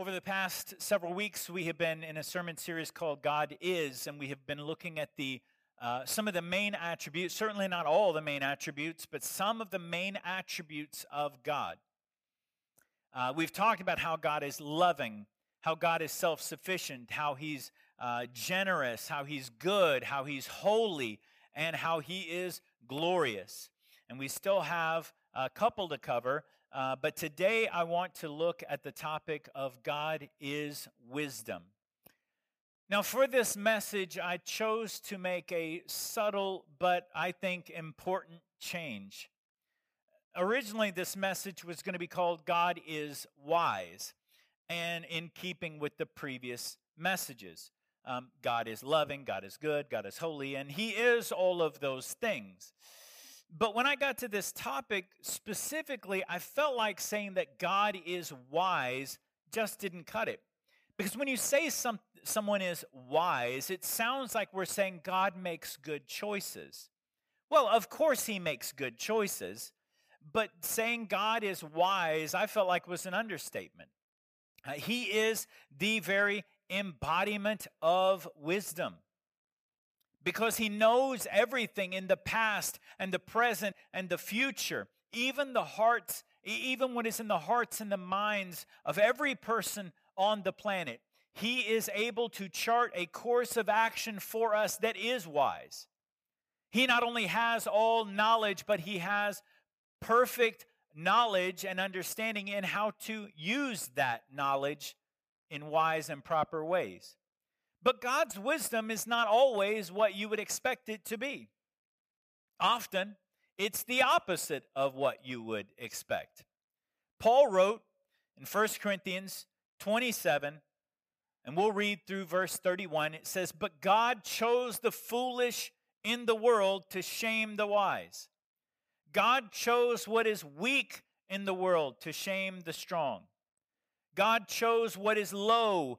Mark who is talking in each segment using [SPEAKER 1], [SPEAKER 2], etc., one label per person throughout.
[SPEAKER 1] Over the past several weeks, we have been in a sermon series called God Is, and we have been looking at the uh, some of the main attributes, certainly not all the main attributes, but some of the main attributes of God. Uh, we've talked about how God is loving, how God is self sufficient, how He's uh, generous, how He's good, how He's holy, and how He is glorious. And we still have a couple to cover. Uh, but today I want to look at the topic of God is wisdom. Now, for this message, I chose to make a subtle but I think important change. Originally, this message was going to be called God is Wise, and in keeping with the previous messages. Um, God is loving, God is good, God is holy, and He is all of those things. But when I got to this topic specifically, I felt like saying that God is wise just didn't cut it. Because when you say some, someone is wise, it sounds like we're saying God makes good choices. Well, of course, he makes good choices, but saying God is wise, I felt like was an understatement. Uh, he is the very embodiment of wisdom because he knows everything in the past and the present and the future, even the hearts, even what is in the hearts and the minds of every person on the planet. He is able to chart a course of action for us that is wise. He not only has all knowledge, but he has perfect knowledge and understanding in how to use that knowledge in wise and proper ways. But God's wisdom is not always what you would expect it to be. Often, it's the opposite of what you would expect. Paul wrote in 1 Corinthians 27, and we'll read through verse 31. It says, But God chose the foolish in the world to shame the wise. God chose what is weak in the world to shame the strong. God chose what is low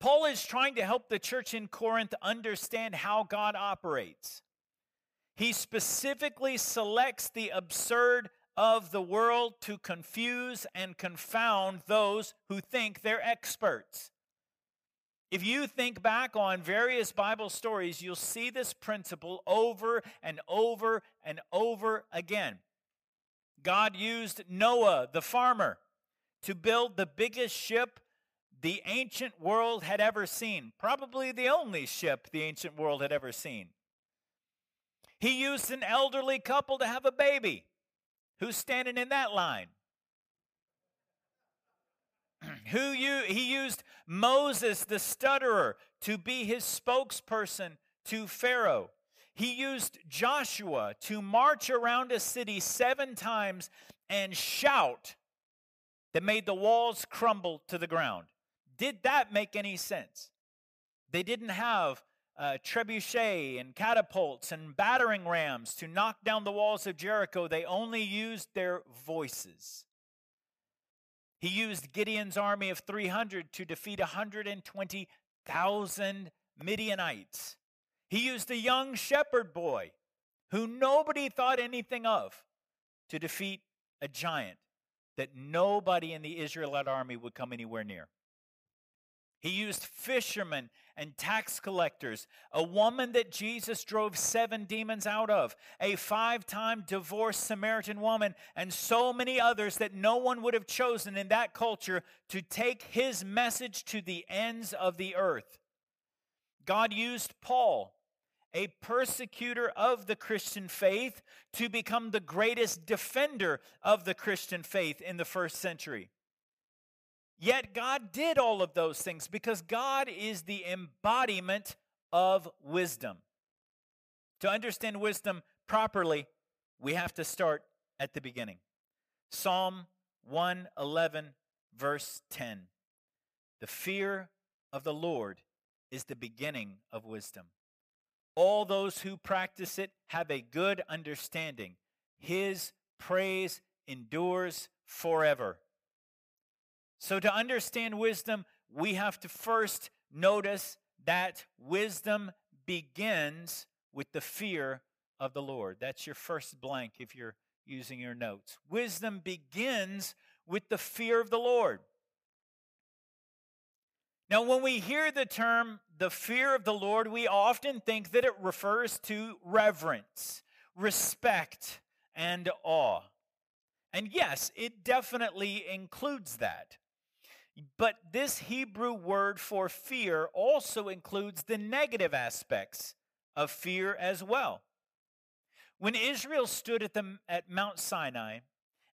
[SPEAKER 1] Paul is trying to help the church in Corinth understand how God operates. He specifically selects the absurd of the world to confuse and confound those who think they're experts. If you think back on various Bible stories, you'll see this principle over and over and over again. God used Noah, the farmer, to build the biggest ship the ancient world had ever seen, probably the only ship the ancient world had ever seen. He used an elderly couple to have a baby. Who's standing in that line? Who you, he used Moses the stutterer to be his spokesperson to Pharaoh. He used Joshua to march around a city seven times and shout that made the walls crumble to the ground. Did that make any sense? They didn't have uh, trebuchet and catapults and battering rams to knock down the walls of Jericho. They only used their voices. He used Gideon's army of 300 to defeat 120,000 Midianites. He used a young shepherd boy who nobody thought anything of to defeat a giant that nobody in the Israelite army would come anywhere near. He used fishermen and tax collectors, a woman that Jesus drove seven demons out of, a five time divorced Samaritan woman, and so many others that no one would have chosen in that culture to take his message to the ends of the earth. God used Paul, a persecutor of the Christian faith, to become the greatest defender of the Christian faith in the first century. Yet God did all of those things because God is the embodiment of wisdom. To understand wisdom properly, we have to start at the beginning. Psalm 111, verse 10. The fear of the Lord is the beginning of wisdom. All those who practice it have a good understanding. His praise endures forever. So, to understand wisdom, we have to first notice that wisdom begins with the fear of the Lord. That's your first blank if you're using your notes. Wisdom begins with the fear of the Lord. Now, when we hear the term the fear of the Lord, we often think that it refers to reverence, respect, and awe. And yes, it definitely includes that. But this Hebrew word for fear also includes the negative aspects of fear as well. When Israel stood at, the, at Mount Sinai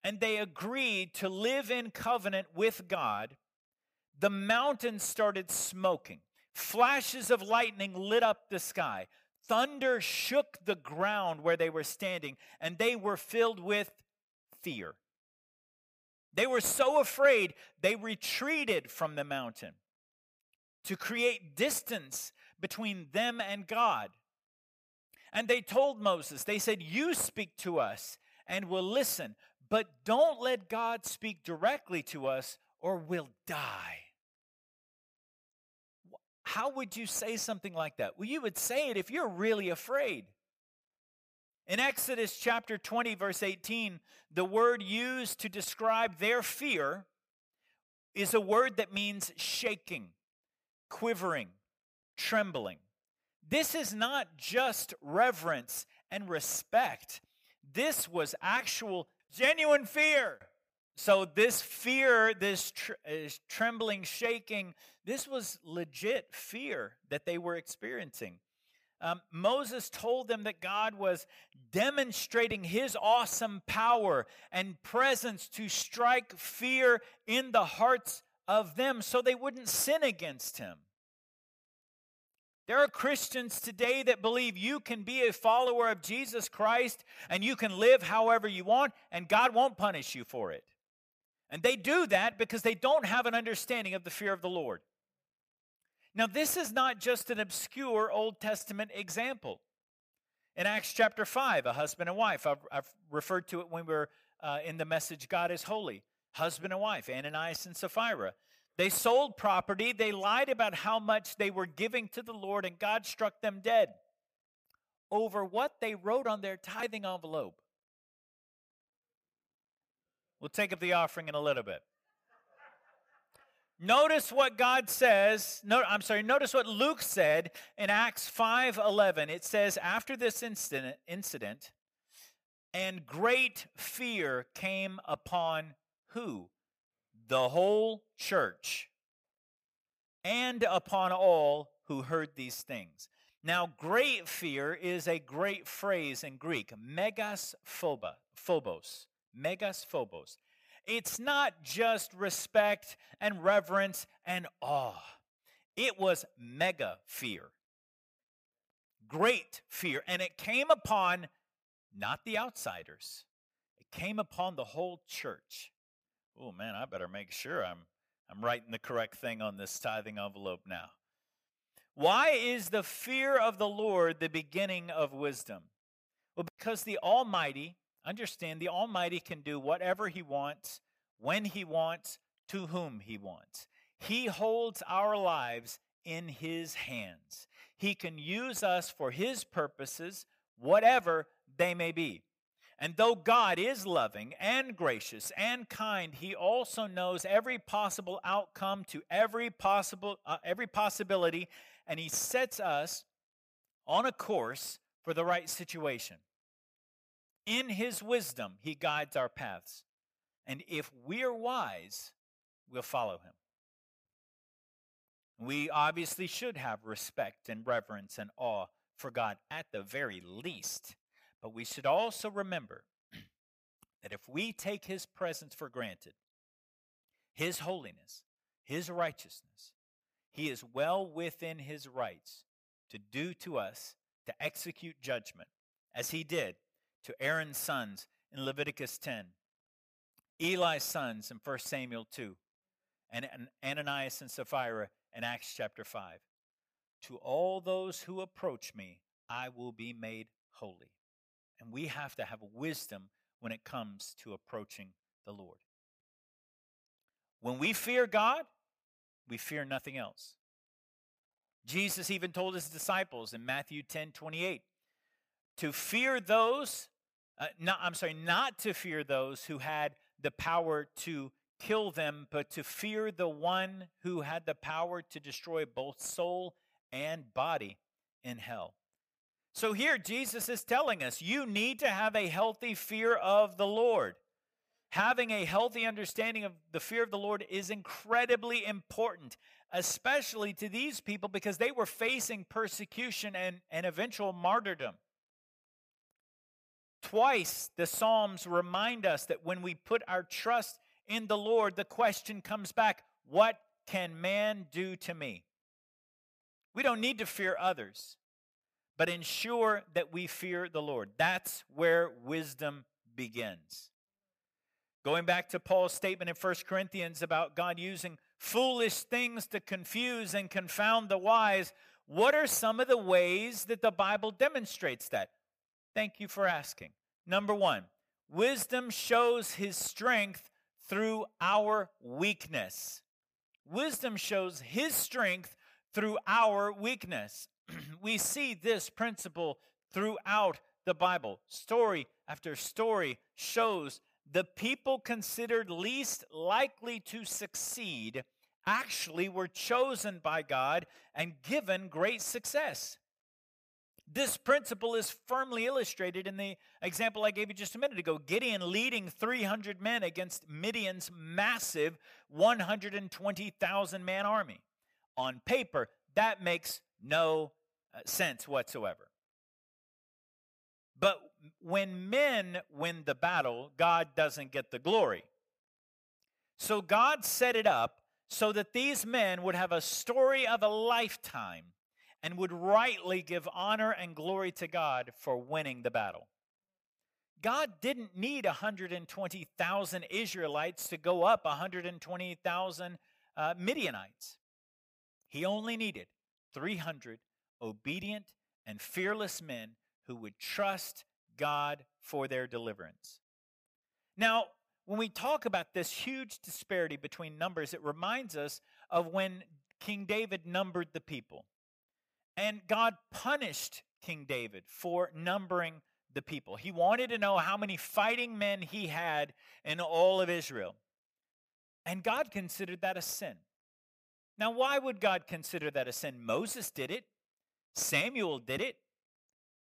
[SPEAKER 1] and they agreed to live in covenant with God, the mountain started smoking. Flashes of lightning lit up the sky. Thunder shook the ground where they were standing, and they were filled with fear. They were so afraid, they retreated from the mountain to create distance between them and God. And they told Moses, they said, You speak to us and we'll listen, but don't let God speak directly to us or we'll die. How would you say something like that? Well, you would say it if you're really afraid. In Exodus chapter 20, verse 18, the word used to describe their fear is a word that means shaking, quivering, trembling. This is not just reverence and respect, this was actual, genuine fear. So, this fear, this tr- trembling, shaking, this was legit fear that they were experiencing. Um, Moses told them that God was demonstrating his awesome power and presence to strike fear in the hearts of them so they wouldn't sin against him. There are Christians today that believe you can be a follower of Jesus Christ and you can live however you want and God won't punish you for it. And they do that because they don't have an understanding of the fear of the Lord. Now, this is not just an obscure Old Testament example. In Acts chapter 5, a husband and wife, I've, I've referred to it when we were uh, in the message, God is Holy. Husband and wife, Ananias and Sapphira. They sold property, they lied about how much they were giving to the Lord, and God struck them dead over what they wrote on their tithing envelope. We'll take up the offering in a little bit. Notice what God says. No, I'm sorry. Notice what Luke said in Acts 5:11. It says, "After this incident, incident, and great fear came upon who? The whole church, and upon all who heard these things." Now, great fear is a great phrase in Greek, megas phobos, megas phobos. It's not just respect and reverence and awe, it was mega fear. Great fear. And it came upon not the outsiders, it came upon the whole church. Oh man, I better make sure I'm, I'm writing the correct thing on this tithing envelope now. Why is the fear of the Lord the beginning of wisdom? Well, because the Almighty Understand the Almighty can do whatever He wants, when He wants, to whom He wants. He holds our lives in His hands. He can use us for His purposes, whatever they may be. And though God is loving and gracious and kind, He also knows every possible outcome to every possible uh, every possibility, and He sets us on a course for the right situation. In his wisdom, he guides our paths. And if we're wise, we'll follow him. We obviously should have respect and reverence and awe for God at the very least. But we should also remember that if we take his presence for granted, his holiness, his righteousness, he is well within his rights to do to us, to execute judgment, as he did to Aaron's sons in Leviticus 10, Eli's sons in 1 Samuel 2, and Ananias and Sapphira in Acts chapter 5. To all those who approach me, I will be made holy. And we have to have wisdom when it comes to approaching the Lord. When we fear God, we fear nothing else. Jesus even told his disciples in Matthew 10 28 to fear those, uh, not, I'm sorry, not to fear those who had the power to kill them, but to fear the one who had the power to destroy both soul and body in hell. So here Jesus is telling us you need to have a healthy fear of the Lord. Having a healthy understanding of the fear of the Lord is incredibly important, especially to these people because they were facing persecution and, and eventual martyrdom. Twice the Psalms remind us that when we put our trust in the Lord, the question comes back what can man do to me? We don't need to fear others, but ensure that we fear the Lord. That's where wisdom begins. Going back to Paul's statement in 1 Corinthians about God using foolish things to confuse and confound the wise, what are some of the ways that the Bible demonstrates that? Thank you for asking. Number one, wisdom shows his strength through our weakness. Wisdom shows his strength through our weakness. we see this principle throughout the Bible. Story after story shows the people considered least likely to succeed actually were chosen by God and given great success. This principle is firmly illustrated in the example I gave you just a minute ago. Gideon leading 300 men against Midian's massive 120,000 man army. On paper, that makes no uh, sense whatsoever. But when men win the battle, God doesn't get the glory. So God set it up so that these men would have a story of a lifetime and would rightly give honor and glory to God for winning the battle. God didn't need 120,000 Israelites to go up 120,000 uh, Midianites. He only needed 300 obedient and fearless men who would trust God for their deliverance. Now, when we talk about this huge disparity between numbers, it reminds us of when King David numbered the people. And God punished King David for numbering the people. He wanted to know how many fighting men he had in all of Israel. And God considered that a sin. Now, why would God consider that a sin? Moses did it, Samuel did it.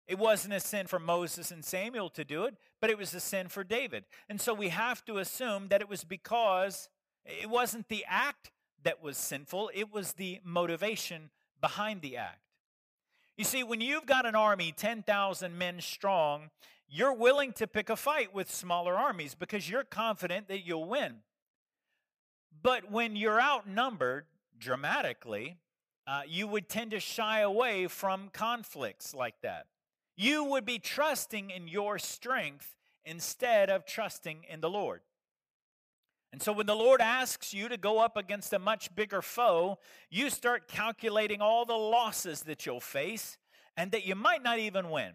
[SPEAKER 1] It wasn't a sin for Moses and Samuel to do it, but it was a sin for David. And so we have to assume that it was because it wasn't the act that was sinful, it was the motivation behind the act. You see, when you've got an army 10,000 men strong, you're willing to pick a fight with smaller armies because you're confident that you'll win. But when you're outnumbered dramatically, uh, you would tend to shy away from conflicts like that. You would be trusting in your strength instead of trusting in the Lord. And so when the Lord asks you to go up against a much bigger foe, you start calculating all the losses that you'll face and that you might not even win.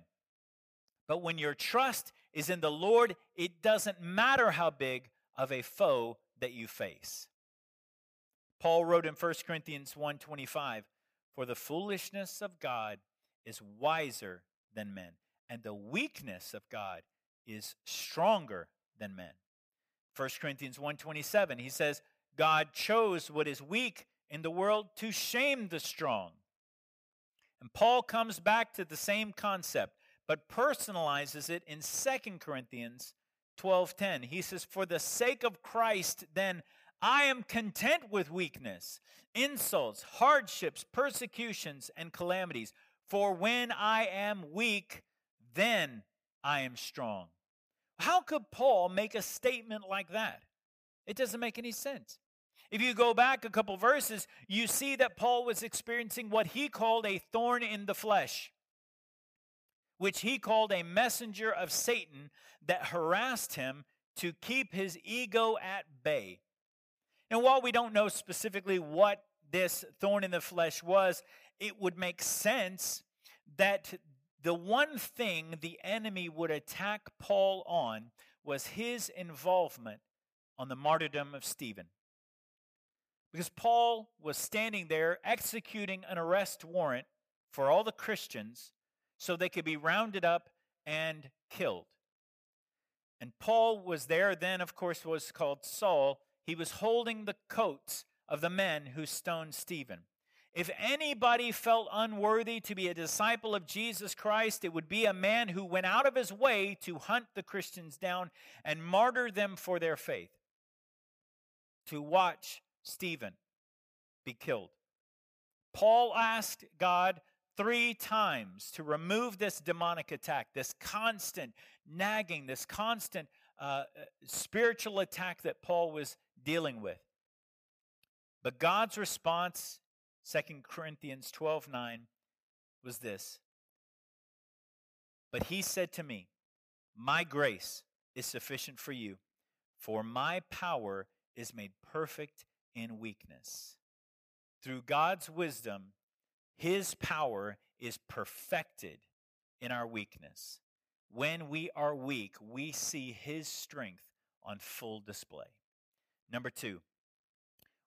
[SPEAKER 1] But when your trust is in the Lord, it doesn't matter how big of a foe that you face. Paul wrote in 1 Corinthians 1:25, "For the foolishness of God is wiser than men, and the weakness of God is stronger than men." 1 Corinthians 1:27 he says God chose what is weak in the world to shame the strong. And Paul comes back to the same concept but personalizes it in 2 Corinthians 12:10. He says for the sake of Christ then I am content with weakness, insults, hardships, persecutions and calamities for when I am weak then I am strong. How could Paul make a statement like that? It doesn't make any sense. If you go back a couple verses, you see that Paul was experiencing what he called a thorn in the flesh, which he called a messenger of Satan that harassed him to keep his ego at bay. And while we don't know specifically what this thorn in the flesh was, it would make sense that the one thing the enemy would attack Paul on was his involvement on the martyrdom of Stephen. Because Paul was standing there executing an arrest warrant for all the Christians so they could be rounded up and killed. And Paul was there, then, of course, was called Saul. He was holding the coats of the men who stoned Stephen. If anybody felt unworthy to be a disciple of Jesus Christ, it would be a man who went out of his way to hunt the Christians down and martyr them for their faith, to watch Stephen be killed. Paul asked God three times to remove this demonic attack, this constant nagging, this constant uh, spiritual attack that Paul was dealing with. But God's response 2 Corinthians 12 9 was this. But he said to me, My grace is sufficient for you, for my power is made perfect in weakness. Through God's wisdom, his power is perfected in our weakness. When we are weak, we see his strength on full display. Number two,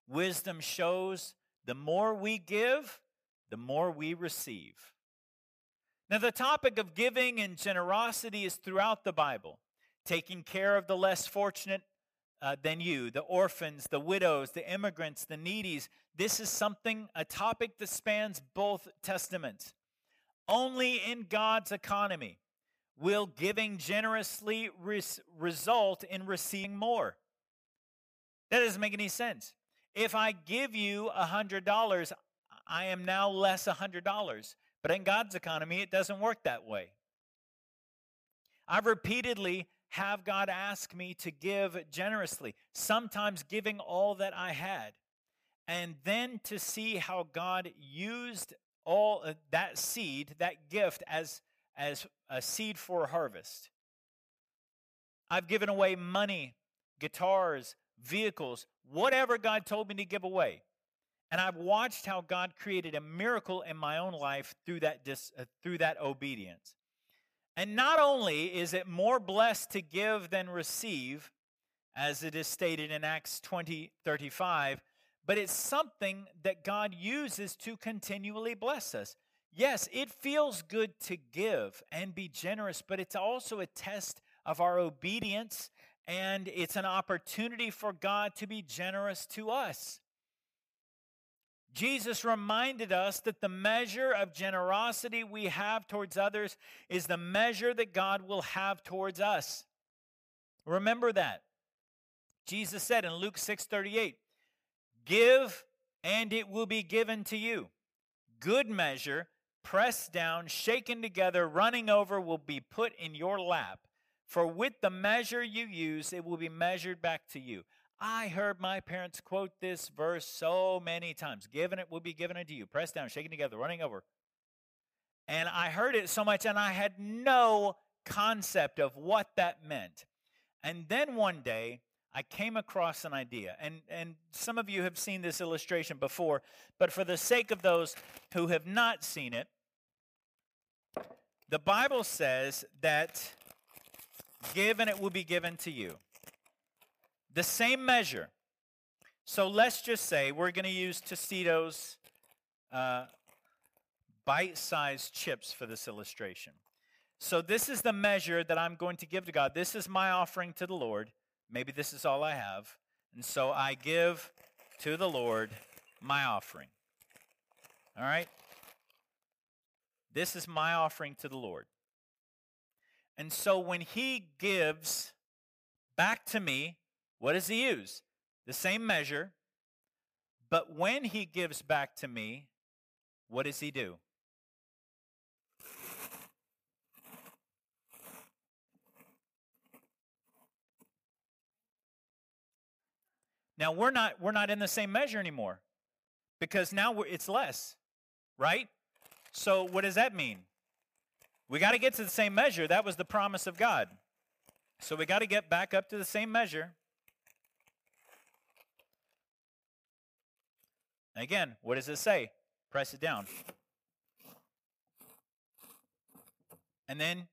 [SPEAKER 1] wisdom shows the more we give, the more we receive. Now, the topic of giving and generosity is throughout the Bible. Taking care of the less fortunate uh, than you, the orphans, the widows, the immigrants, the needies. This is something, a topic that spans both testaments. Only in God's economy will giving generously res- result in receiving more. That doesn't make any sense. If I give you a $100, I am now less a $100. But in God's economy, it doesn't work that way. I've repeatedly have God ask me to give generously, sometimes giving all that I had, and then to see how God used all uh, that seed, that gift as as a seed for harvest. I've given away money, guitars, vehicles, whatever God told me to give away. And I've watched how God created a miracle in my own life through that, dis, uh, through that obedience. And not only is it more blessed to give than receive, as it is stated in Acts 20 35, but it's something that God uses to continually bless us. Yes, it feels good to give and be generous, but it's also a test of our obedience and it's an opportunity for God to be generous to us. Jesus reminded us that the measure of generosity we have towards others is the measure that God will have towards us. Remember that. Jesus said in Luke 6:38, "Give and it will be given to you. Good measure, pressed down, shaken together, running over will be put in your lap." For with the measure you use, it will be measured back to you. I heard my parents quote this verse so many times. Given it will be given unto you, pressed down, shaken together, running over. And I heard it so much, and I had no concept of what that meant. And then one day, I came across an idea. And, and some of you have seen this illustration before, but for the sake of those who have not seen it, the Bible says that Give and it will be given to you. The same measure. So let's just say we're going to use Tostitos uh, bite sized chips for this illustration. So this is the measure that I'm going to give to God. This is my offering to the Lord. Maybe this is all I have. And so I give to the Lord my offering. All right? This is my offering to the Lord. And so when he gives back to me, what does he use? The same measure. But when he gives back to me, what does he do? Now we're not we're not in the same measure anymore because now it's less, right? So what does that mean? We got to get to the same measure. That was the promise of God. So we got to get back up to the same measure. Again, what does it say? Press it down. And then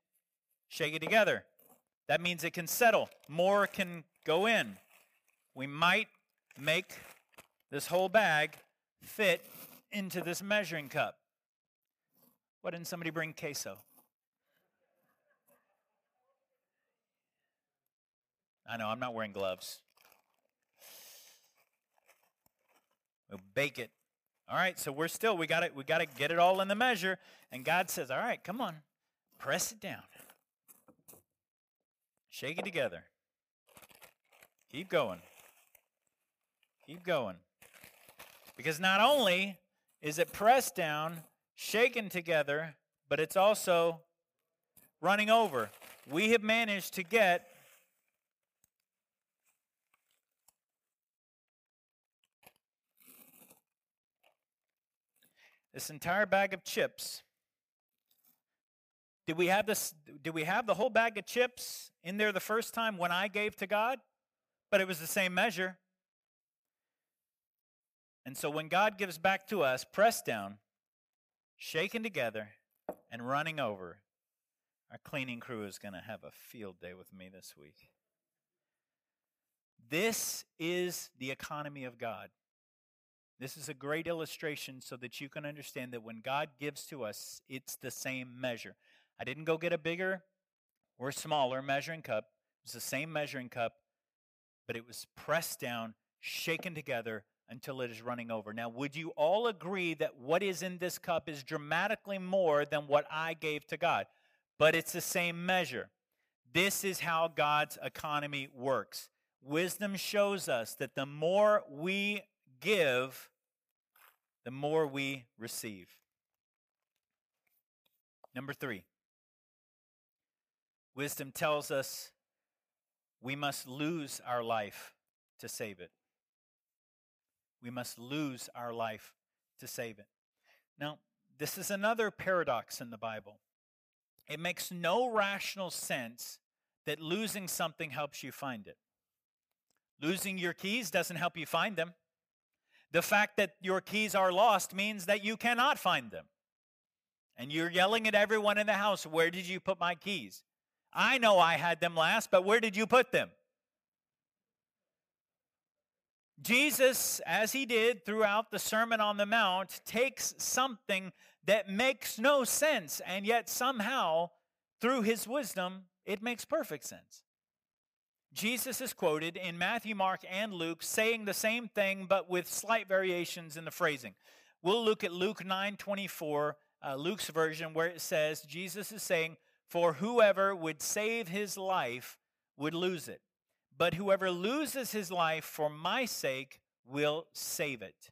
[SPEAKER 1] shake it together. That means it can settle. More can go in. We might make this whole bag fit into this measuring cup. Why didn't somebody bring queso? I know, I'm not wearing gloves. We'll bake it. All right, so we're still, we got it, we got to get it all in the measure. And God says, All right, come on, press it down. Shake it together. Keep going. Keep going. Because not only is it pressed down, shaken together, but it's also running over. We have managed to get this entire bag of chips. Did we have this did we have the whole bag of chips in there the first time when I gave to God? But it was the same measure. And so when God gives back to us, pressed down, shaken together, and running over, our cleaning crew is going to have a field day with me this week. This is the economy of God. This is a great illustration so that you can understand that when God gives to us, it's the same measure. I didn't go get a bigger or smaller measuring cup. It was the same measuring cup, but it was pressed down, shaken together until it is running over. Now, would you all agree that what is in this cup is dramatically more than what I gave to God? But it's the same measure. This is how God's economy works. Wisdom shows us that the more we give, the more we receive. Number three, wisdom tells us we must lose our life to save it. We must lose our life to save it. Now, this is another paradox in the Bible. It makes no rational sense that losing something helps you find it. Losing your keys doesn't help you find them. The fact that your keys are lost means that you cannot find them. And you're yelling at everyone in the house, Where did you put my keys? I know I had them last, but where did you put them? Jesus, as he did throughout the Sermon on the Mount, takes something that makes no sense, and yet somehow, through his wisdom, it makes perfect sense. Jesus is quoted in Matthew, Mark, and Luke saying the same thing, but with slight variations in the phrasing. We'll look at Luke 9 24, uh, Luke's version, where it says, Jesus is saying, For whoever would save his life would lose it, but whoever loses his life for my sake will save it.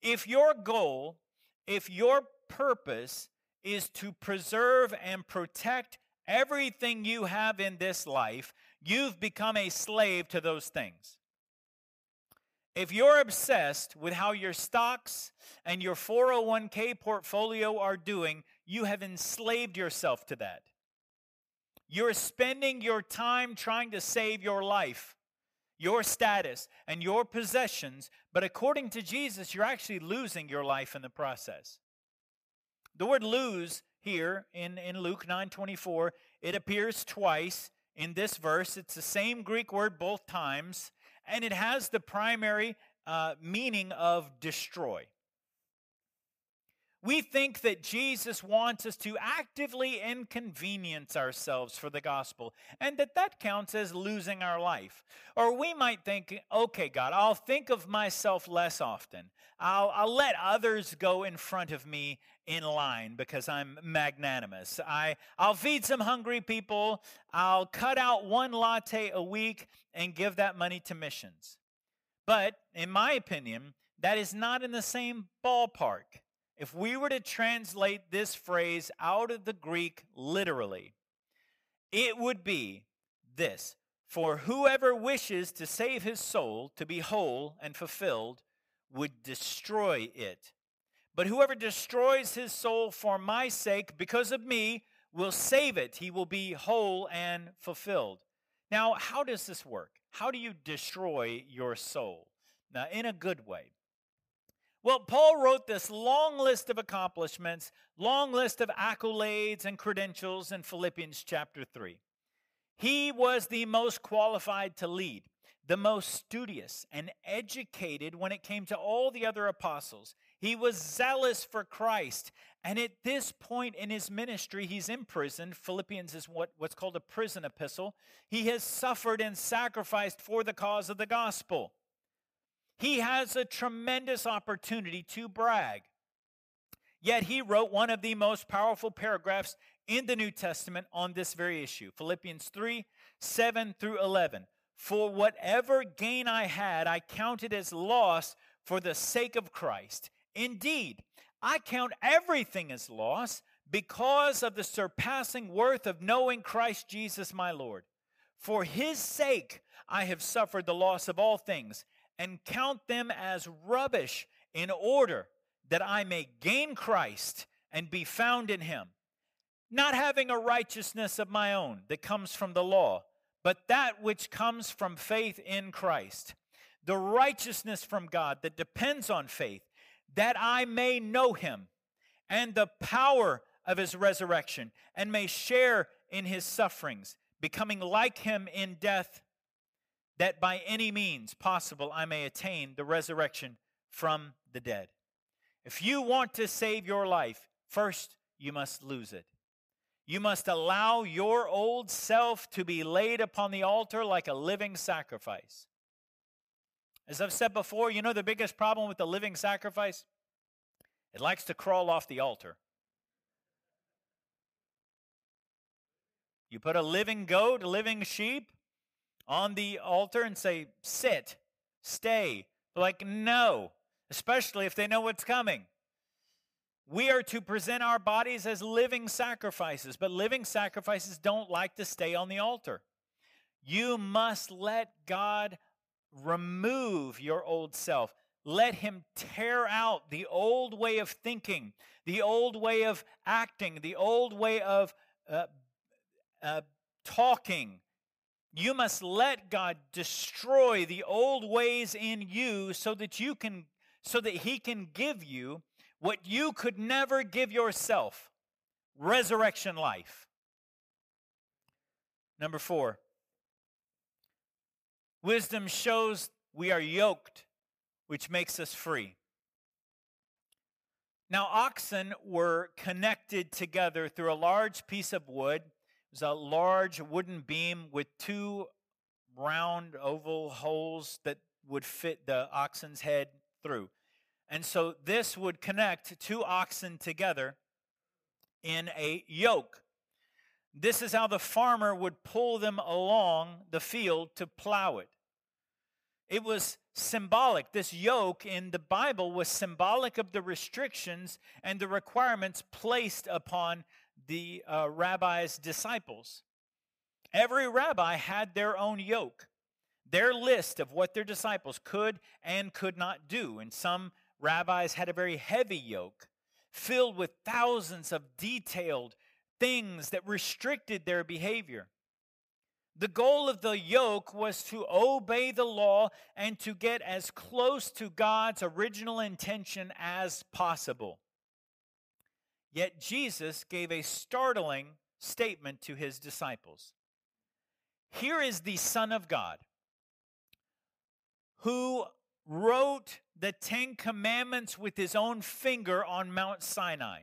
[SPEAKER 1] If your goal, if your purpose is to preserve and protect everything you have in this life, you've become a slave to those things. If you're obsessed with how your stocks and your 401k portfolio are doing, you have enslaved yourself to that. You're spending your time trying to save your life, your status, and your possessions, but according to Jesus, you're actually losing your life in the process. The word lose here in, in Luke 9:24, it appears twice in this verse. It's the same Greek word both times, and it has the primary uh, meaning of destroy. We think that Jesus wants us to actively inconvenience ourselves for the gospel and that that counts as losing our life. Or we might think, okay, God, I'll think of myself less often. I'll, I'll let others go in front of me in line because I'm magnanimous. I, I'll feed some hungry people. I'll cut out one latte a week and give that money to missions. But in my opinion, that is not in the same ballpark if we were to translate this phrase out of the Greek literally, it would be this For whoever wishes to save his soul to be whole and fulfilled would destroy it. But whoever destroys his soul for my sake, because of me, will save it. He will be whole and fulfilled. Now, how does this work? How do you destroy your soul? Now, in a good way. Well, Paul wrote this long list of accomplishments, long list of accolades and credentials in Philippians chapter 3. He was the most qualified to lead, the most studious and educated when it came to all the other apostles. He was zealous for Christ. And at this point in his ministry, he's imprisoned. Philippians is what, what's called a prison epistle. He has suffered and sacrificed for the cause of the gospel. He has a tremendous opportunity to brag. Yet he wrote one of the most powerful paragraphs in the New Testament on this very issue Philippians 3 7 through 11. For whatever gain I had, I counted as loss for the sake of Christ. Indeed, I count everything as loss because of the surpassing worth of knowing Christ Jesus my Lord. For his sake I have suffered the loss of all things and count them as rubbish in order that I may gain Christ and be found in him, not having a righteousness of my own that comes from the law, but that which comes from faith in Christ, the righteousness from God that depends on faith, that I may know him and the power of his resurrection and may share in his sufferings, becoming like him in death that by any means possible I may attain the resurrection from the dead. If you want to save your life, first you must lose it. You must allow your old self to be laid upon the altar like a living sacrifice. As I've said before, you know the biggest problem with the living sacrifice? It likes to crawl off the altar. You put a living goat, a living sheep, on the altar and say, sit, stay. like, no, especially if they know what's coming. We are to present our bodies as living sacrifices, but living sacrifices don't like to stay on the altar. You must let God remove your old self. Let Him tear out the old way of thinking, the old way of acting, the old way of uh, uh, talking, you must let God destroy the old ways in you so that you can so that he can give you what you could never give yourself. Resurrection life. Number 4. Wisdom shows we are yoked, which makes us free. Now, oxen were connected together through a large piece of wood was a large wooden beam with two round oval holes that would fit the oxen's head through. And so this would connect two oxen together in a yoke. This is how the farmer would pull them along the field to plow it. It was symbolic. This yoke in the Bible was symbolic of the restrictions and the requirements placed upon the uh, rabbi's disciples. Every rabbi had their own yoke, their list of what their disciples could and could not do. And some rabbis had a very heavy yoke filled with thousands of detailed things that restricted their behavior. The goal of the yoke was to obey the law and to get as close to God's original intention as possible. Yet Jesus gave a startling statement to his disciples. Here is the Son of God who wrote the Ten Commandments with his own finger on Mount Sinai.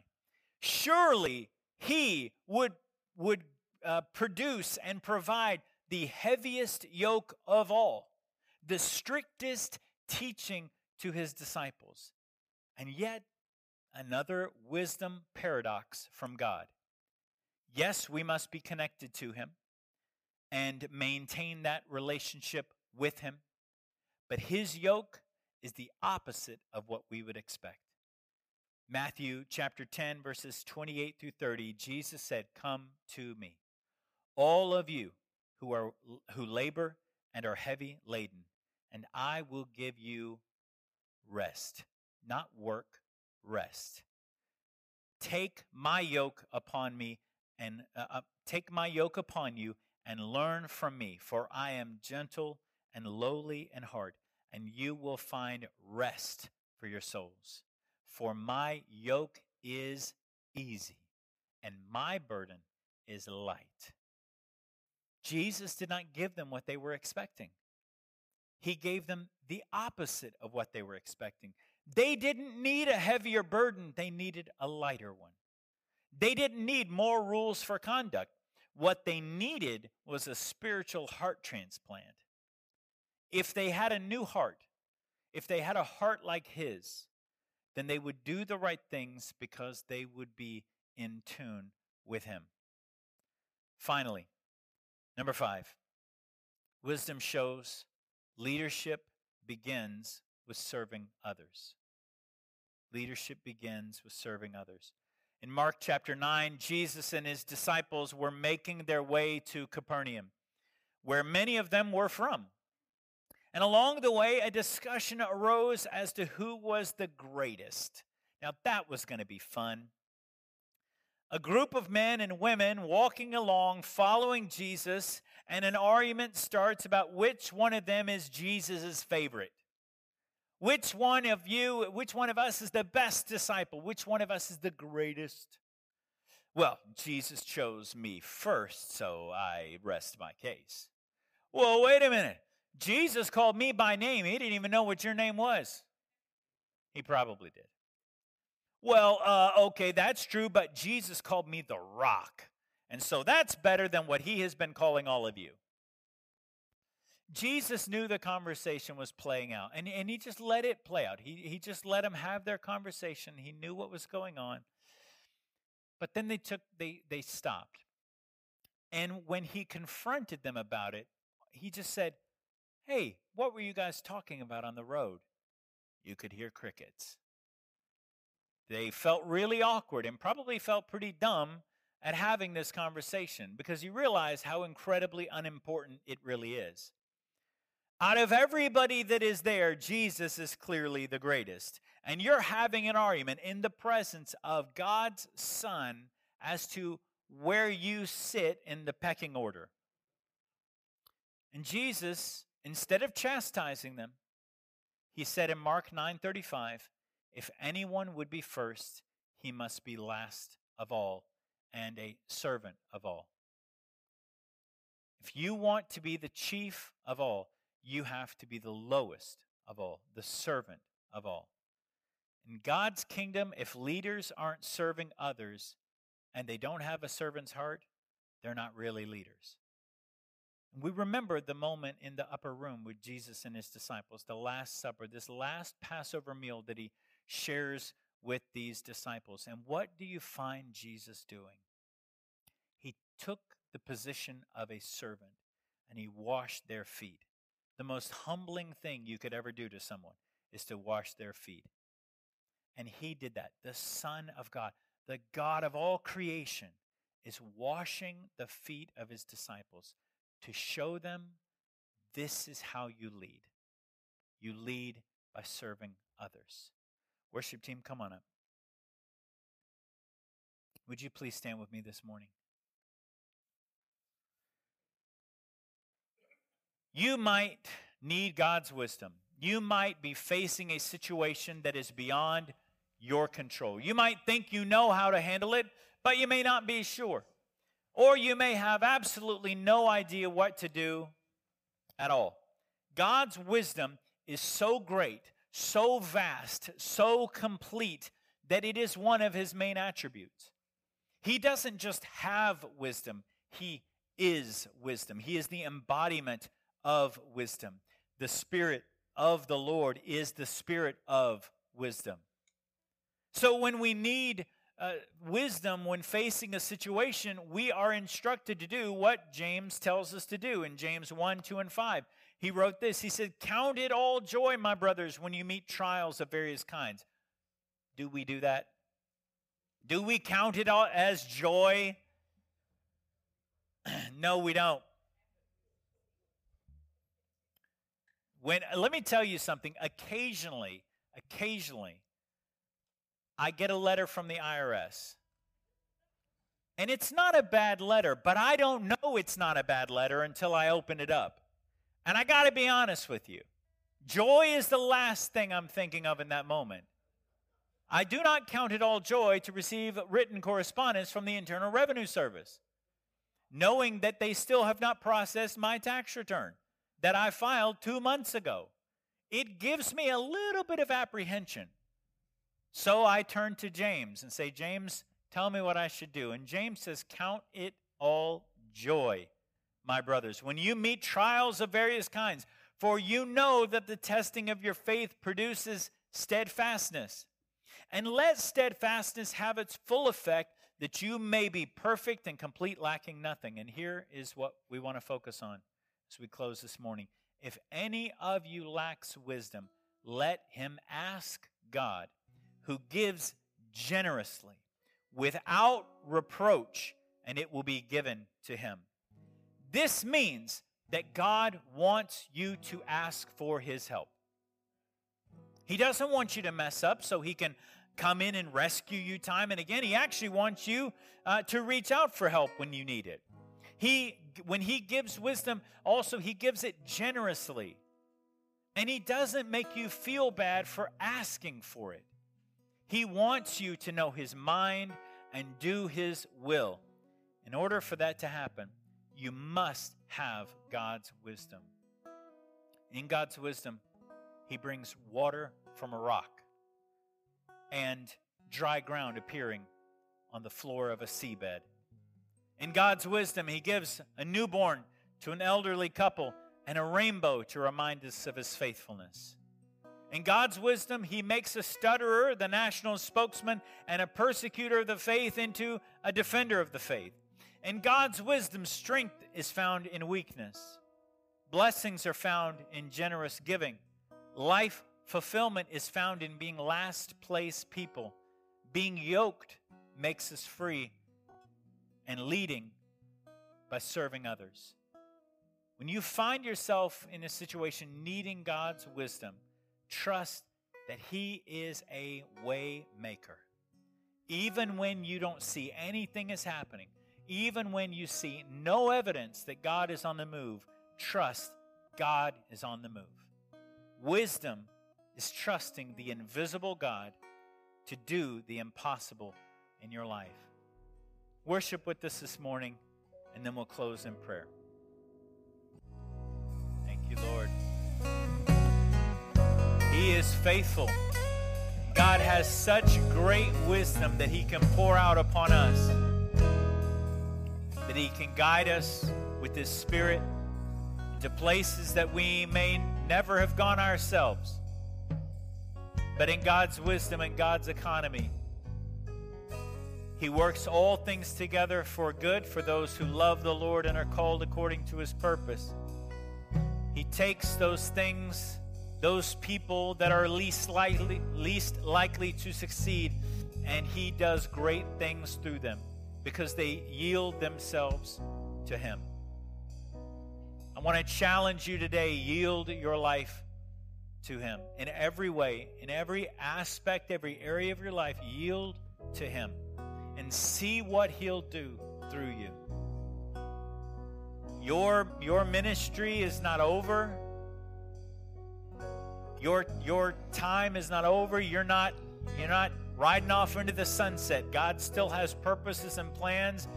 [SPEAKER 1] Surely he would, would uh, produce and provide the heaviest yoke of all, the strictest teaching to his disciples. And yet, another wisdom paradox from God. Yes, we must be connected to Him and maintain that relationship with Him, but His yoke is the opposite of what we would expect. Matthew chapter 10, verses 28 through 30, Jesus said, Come to me, all of you who, are, who labor and are heavy laden, and I will give you rest, not work, rest. Take my yoke upon me and uh, uh, take my yoke upon you and learn from me, for I am gentle and lowly in heart, and you will find rest for your souls. For my yoke is easy and my burden is light. Jesus did not give them what they were expecting. He gave them the opposite of what they were expecting. They didn't need a heavier burden, they needed a lighter one. They didn't need more rules for conduct. What they needed was a spiritual heart transplant. If they had a new heart, if they had a heart like his, then they would do the right things because they would be in tune with him. Finally, number five, wisdom shows leadership begins with serving others. Leadership begins with serving others. In Mark chapter 9, Jesus and his disciples were making their way to Capernaum, where many of them were from. And along the way, a discussion arose as to who was the greatest. Now, that was going to be fun. A group of men and women walking along, following Jesus, and an argument starts about which one of them is Jesus' favorite. Which one of you, which one of us is the best disciple? Which one of us is the greatest? Well, Jesus chose me first, so I rest my case. Well, wait a minute. Jesus called me by name. He didn't even know what your name was. He probably did. Well, uh, okay, that's true, but Jesus called me the rock. And so that's better than what he has been calling all of you. Jesus knew the conversation was playing out, and, and he just let it play out. He, he just let them have their conversation. He knew what was going on. But then they took they they stopped. And when he confronted them about it, he just said, Hey, what were you guys talking about on the road? You could hear crickets. They felt really awkward and probably felt pretty dumb at having this conversation because you realize how incredibly unimportant it really is. Out of everybody that is there, Jesus is clearly the greatest. And you're having an argument in the presence of God's Son as to where you sit in the pecking order. And Jesus, instead of chastising them, he said in Mark 9:35, if anyone would be first, he must be last of all and a servant of all. If you want to be the chief of all, you have to be the lowest of all, the servant of all. In God's kingdom, if leaders aren't serving others and they don't have a servant's heart, they're not really leaders. We remember the moment in the upper room with Jesus and his disciples, the Last Supper, this last Passover meal that he shares with these disciples. And what do you find Jesus doing? He took the position of a servant and he washed their feet. The most humbling thing you could ever do to someone is to wash their feet. And he did that. The Son of God, the God of all creation, is washing the feet of his disciples to show them this is how you lead. You lead by serving others. Worship team, come on up. Would you please stand with me this morning? You might need God's wisdom. You might be facing a situation that is beyond your control. You might think you know how to handle it, but you may not be sure. Or you may have absolutely no idea what to do at all. God's wisdom is so great, so vast, so complete that it is one of his main attributes. He doesn't just have wisdom, he is wisdom. He is the embodiment of wisdom. The Spirit of the Lord is the Spirit of wisdom. So when we need uh, wisdom when facing a situation, we are instructed to do what James tells us to do in James 1, 2, and 5. He wrote this He said, Count it all joy, my brothers, when you meet trials of various kinds. Do we do that? Do we count it all as joy? no, we don't. When let me tell you something, occasionally, occasionally I get a letter from the IRS. And it's not a bad letter, but I don't know it's not a bad letter until I open it up. And I got to be honest with you. Joy is the last thing I'm thinking of in that moment. I do not count it all joy to receive written correspondence from the Internal Revenue Service, knowing that they still have not processed my tax return that I filed two months ago. It gives me a little bit of apprehension. So I turn to James and say, James, tell me what I should do. And James says, Count it all joy, my brothers, when you meet trials of various kinds, for you know that the testing of your faith produces steadfastness. And let steadfastness have its full effect, that you may be perfect and complete, lacking nothing. And here is what we want to focus on as we close this morning. If any of you lacks wisdom, let him ask God, who gives generously, without reproach, and it will be given to him. This means that God wants you to ask for his help. He doesn't want you to mess up so he can come in and rescue you time and again. He actually wants you uh, to reach out for help when you need it. He, when he gives wisdom, also he gives it generously. And he doesn't make you feel bad for asking for it. He wants you to know his mind and do his will. In order for that to happen, you must have God's wisdom. In God's wisdom, he brings water from a rock and dry ground appearing on the floor of a seabed. In God's wisdom, He gives a newborn to an elderly couple and a rainbow to remind us of His faithfulness. In God's wisdom, He makes a stutterer the national spokesman and a persecutor of the faith into a defender of the faith. In God's wisdom, strength is found in weakness. Blessings are found in generous giving. Life fulfillment is found in being last place people. Being yoked makes us free and leading by serving others. When you find yourself in a situation needing God's wisdom, trust that He is a way maker. Even when you don't see anything is happening, even when you see no evidence that God is on the move, trust God is on the move. Wisdom is trusting the invisible God to do the impossible in your life worship with us this morning, and then we'll close in prayer. Thank you, Lord. He is faithful. God has such great wisdom that He can pour out upon us, that He can guide us with His Spirit into places that we may never have gone ourselves. But in God's wisdom and God's economy, he works all things together for good for those who love the Lord and are called according to his purpose. He takes those things, those people that are least likely, least likely to succeed, and he does great things through them because they yield themselves to him. I want to challenge you today yield your life to him in every way, in every aspect, every area of your life, yield to him and see what He'll do through you. Your, your ministry is not over. Your, your time is not over. You're not, you're not riding off into the sunset. God still has purposes and plans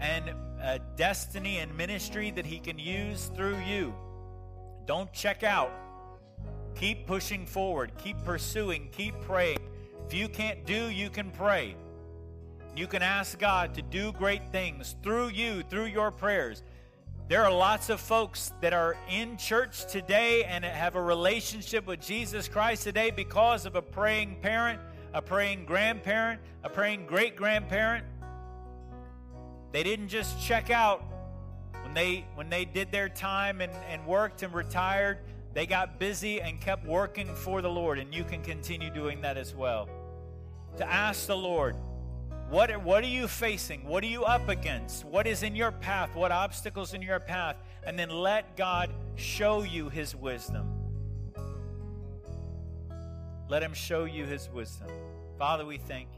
[SPEAKER 1] and a destiny and ministry that He can use through you. Don't check out. Keep pushing forward. Keep pursuing. Keep praying. If you can't do, you can pray. You can ask God to do great things through you, through your prayers. There are lots of folks that are in church today and have a relationship with Jesus Christ today because of a praying parent, a praying grandparent, a praying great grandparent. They didn't just check out when they when they did their time and, and worked and retired. They got busy and kept working for the Lord, and you can continue doing that as well. To ask the Lord, what, what are you facing? What are you up against? What is in your path? What obstacles in your path? And then let God show you his wisdom. Let him show you his wisdom. Father, we thank you.